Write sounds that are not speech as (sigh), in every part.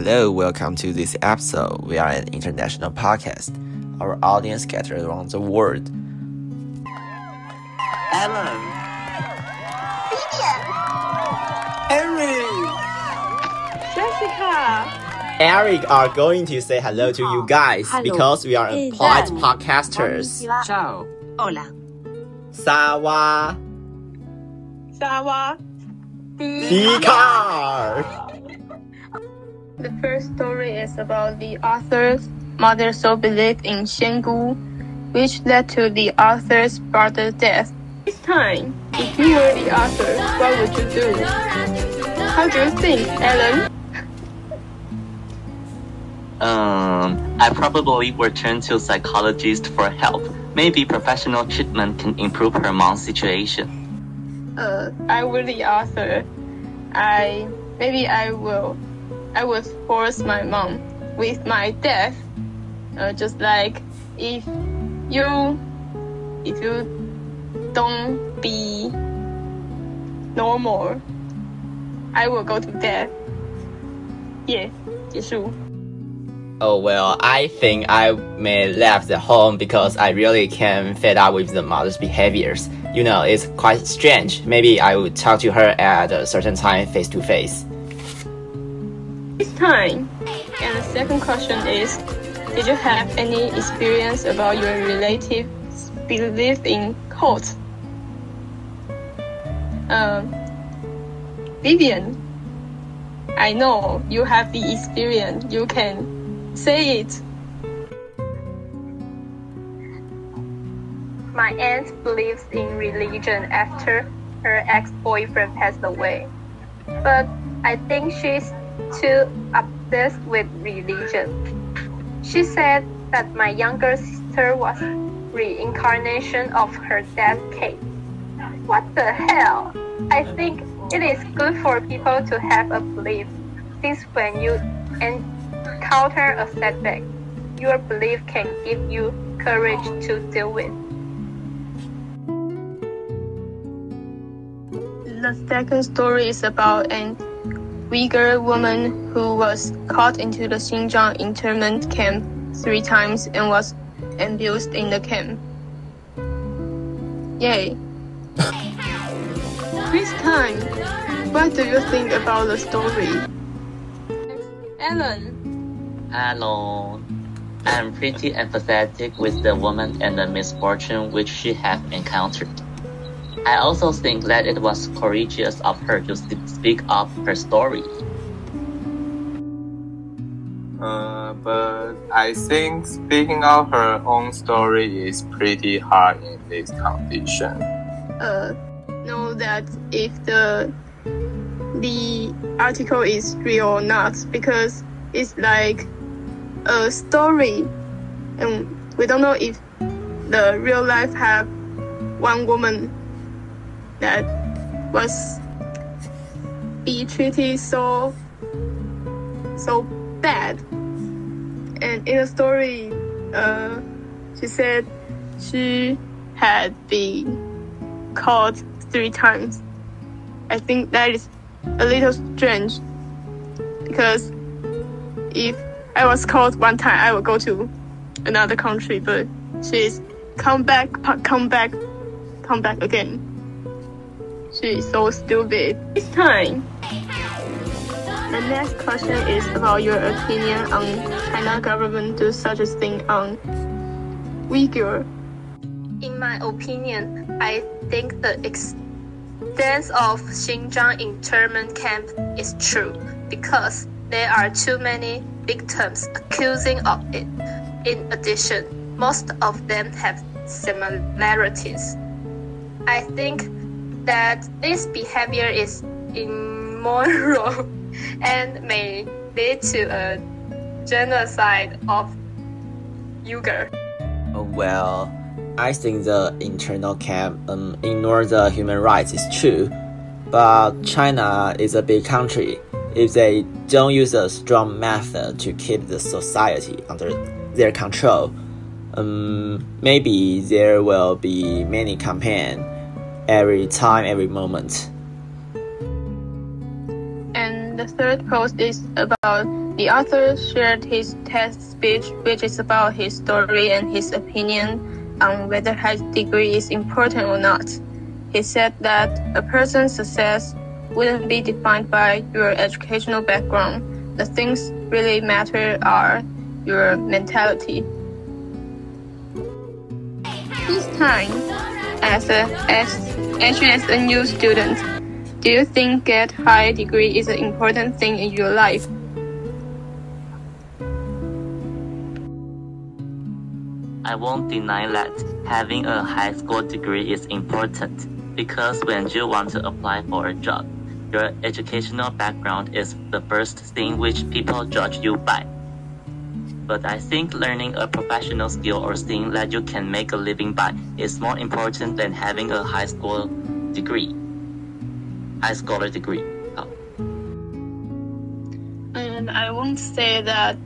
Hello, welcome to this episode. We are an international podcast. Our audience scattered around the world. Ellen, Eric! Jessica. Eric are going to say hello to you guys Hello. because we are Hey, polite Dan. podcasters. ciao. Hola. Sawa Sawa. Dikar! The first story is about the author's mother so believed in Shengu, which led to the author's brother's death. This time, if you were the author, what would you do? How do you think, Ellen? Um, I probably would turn to psychologist for help. Maybe professional treatment can improve her mom's situation. Uh, I were the author. I maybe I will. I would force my mom with my death. Uh, just like if you if you don't be normal, I will go to death. Yeah。Oh well, I think I may leave the home because I really can fed up with the mother's behaviors. You know, it's quite strange. Maybe I would talk to her at a certain time face to face. This time. And the second question is, did you have any experience about your relatives' belief in cults? Um, Vivian, I know you have the experience. You can say it. My aunt believes in religion after her ex-boyfriend passed away. But I think she's too obsessed with religion. She said that my younger sister was reincarnation of her dead Kate. What the hell? I think it is good for people to have a belief, since when you encounter a setback, your belief can give you courage to deal with. The second story is about an Uyghur woman who was caught into the Xinjiang internment camp three times and was abused in the camp. Yay. this time, what do you think about the story? Ellen. Hello. I'm pretty empathetic with the woman and the misfortune which she had encountered. I also think that it was courageous of her to speak up her story. Uh, but I think speaking of her own story is pretty hard in this condition. uh, know that if the the article is real or not because it's like a story and we don't know if the real life have one woman that was be treated so so bad and in the story uh, she said she had been called three times. I think that is a little strange because if I was called one time, I would go to another country, but she's come back, come back, come back again. She is so stupid. This time. The next question is about your opinion on China government do such a thing on Uyghur. In my opinion, I think the extent of Xinjiang internment camp is true because there are too many victims accusing of it. In addition, most of them have similarities. I think that this behavior is immoral (laughs) and may lead to a genocide of Uyghur. Oh, well, I think the internal camp um, ignore the human rights is true, but China is a big country. If they don't use a strong method to keep the society under their control, um, maybe there will be many campaign every time, every moment. And the third post is about the author shared his TED speech, which is about his story and his opinion on whether high degree is important or not. He said that a person's success wouldn't be defined by your educational background. The things really matter are your mentality. This time, as a HSNU student, do you think get high degree is an important thing in your life? I won't deny that having a high school degree is important because when you want to apply for a job, your educational background is the first thing which people judge you by. But I think learning a professional skill or thing that you can make a living by is more important than having a high school degree. High scholar degree. Oh. And I won't say that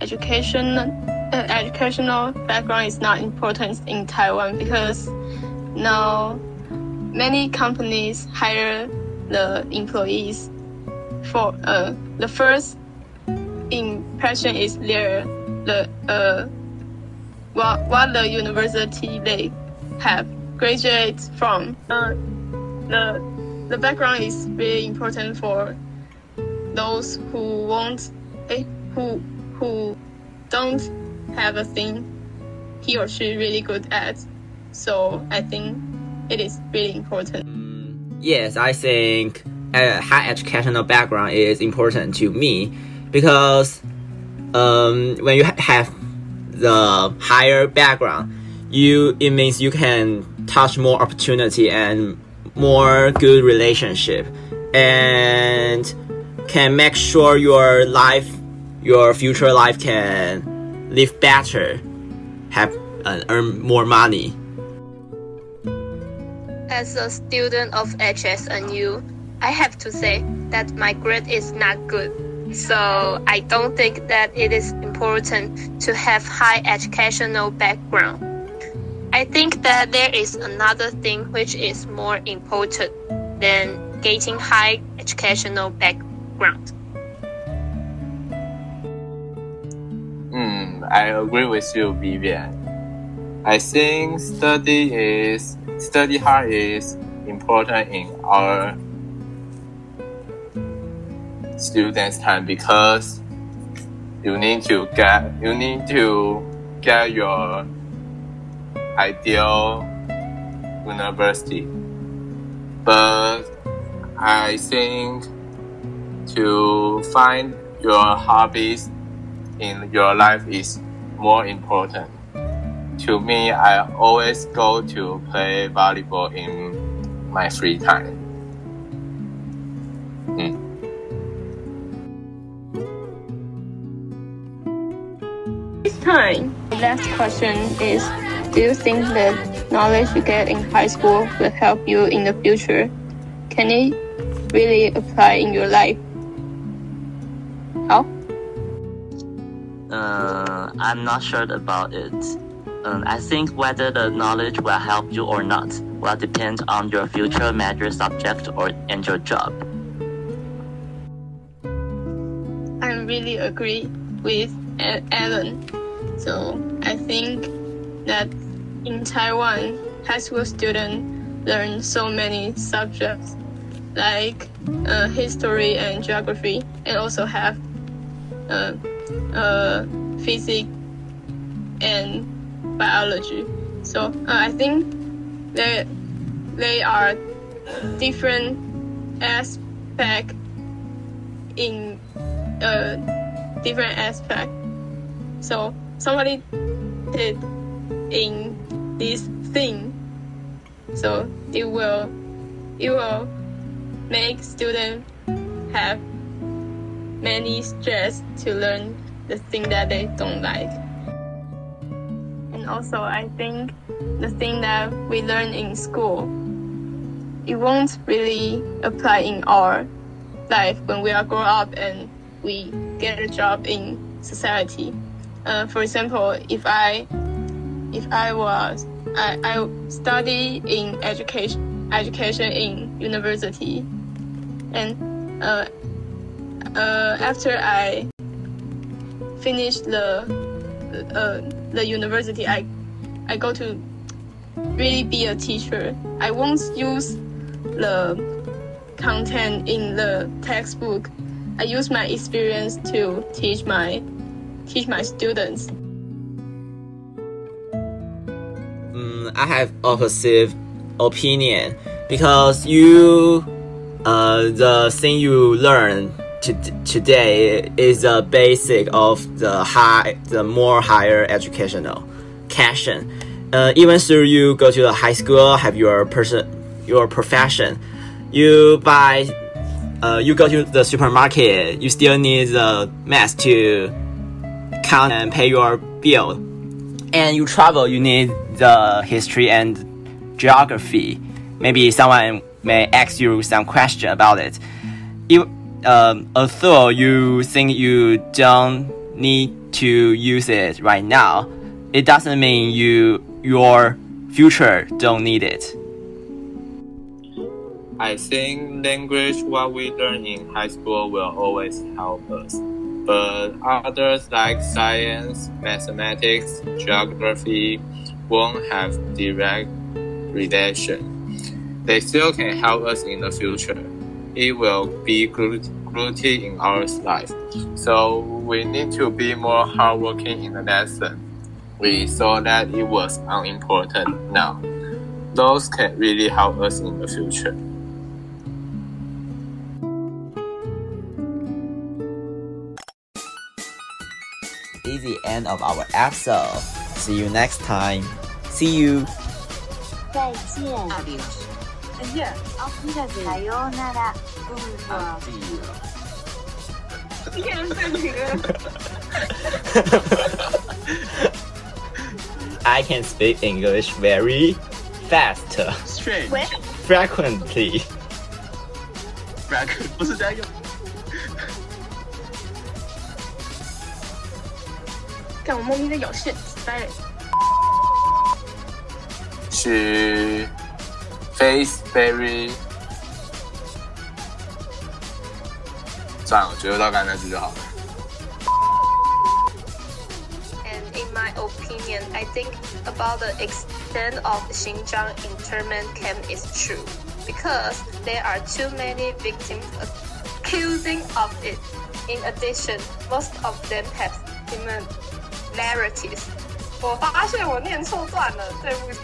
education uh, educational background is not important in Taiwan because now many companies hire the employees for uh, the first impression is their the uh, what what the university they have graduated from. Uh, the the background is really important for those who want eh, who who don't have a thing he or she really good at. So I think it is really important. Mm, yes, I think a high educational background is important to me because um, when you ha have the higher background, you it means you can touch more opportunity and more good relationship and can make sure your life your future life can live better have earn more money As a student of HSNU, I have to say that my grade is not good. So I don't think that it is important to have high educational background. I think that there is another thing which is more important than getting high educational background. Hmm, I agree with you, Vivian. I think study is study hard is important in our students' time because you need to get you need to get your ideal university. But I think to find your hobbies in your life is more important. To me, I always go to play volleyball in my free time. Time, the last question is Do you think that knowledge you get in high school will help you in the future? Can it really apply in your life? How? Uh, I'm not sure about it. Um, I think whether the knowledge will help you or not will depend on your future major subject or and your job. I really agree with A- Alan. So I think that in Taiwan, high school students learn so many subjects like uh, history and geography, and also have uh, uh, physics and biology. So uh, I think they they are different aspect in a different aspect. So somebody did in this thing, so it will it will make students have many stress to learn the thing that they don't like. And also, I think the thing that we learn in school, it won't really apply in our life when we are grown up and we get a job in society. Uh, for example, if I if I was I, I study in education education in university and uh, uh, after I finish the uh, the university, I I go to really be a teacher. I won't use the content in the textbook. I use my experience to teach my teach my students. Mm, I have opposite opinion because you uh, the thing you learn to, today is the basic of the high the more higher educational question. Uh, even though you go to the high school, have your person your profession, you buy uh, you go to the supermarket, you still need the math to count and pay your bill. And you travel, you need the history and geography. Maybe someone may ask you some question about it. If, um, although you think you don't need to use it right now, it doesn't mean you your future don't need it. I think language what we learn in high school will always help us. But others like science, mathematics, geography won't have direct relation. They still can help us in the future. It will be crucial in our life. So we need to be more hardworking in the lesson. We saw that it was unimportant now. Those can really help us in the future. end of our episode. See you next time. See you. 再见。さようなら。どうぞ。 I can speak English very fast, Strange. frequently. Brad 不是这样用。 干我猫咪在咬线，掰了。 She face very 算了，我觉得大概那句就好了。 And in my opinion, I think about the extent of Xinjiang internment camp is true because there are too many victims accusing of it. In addition, most of them have narratives 我发现我念错段了，对不起。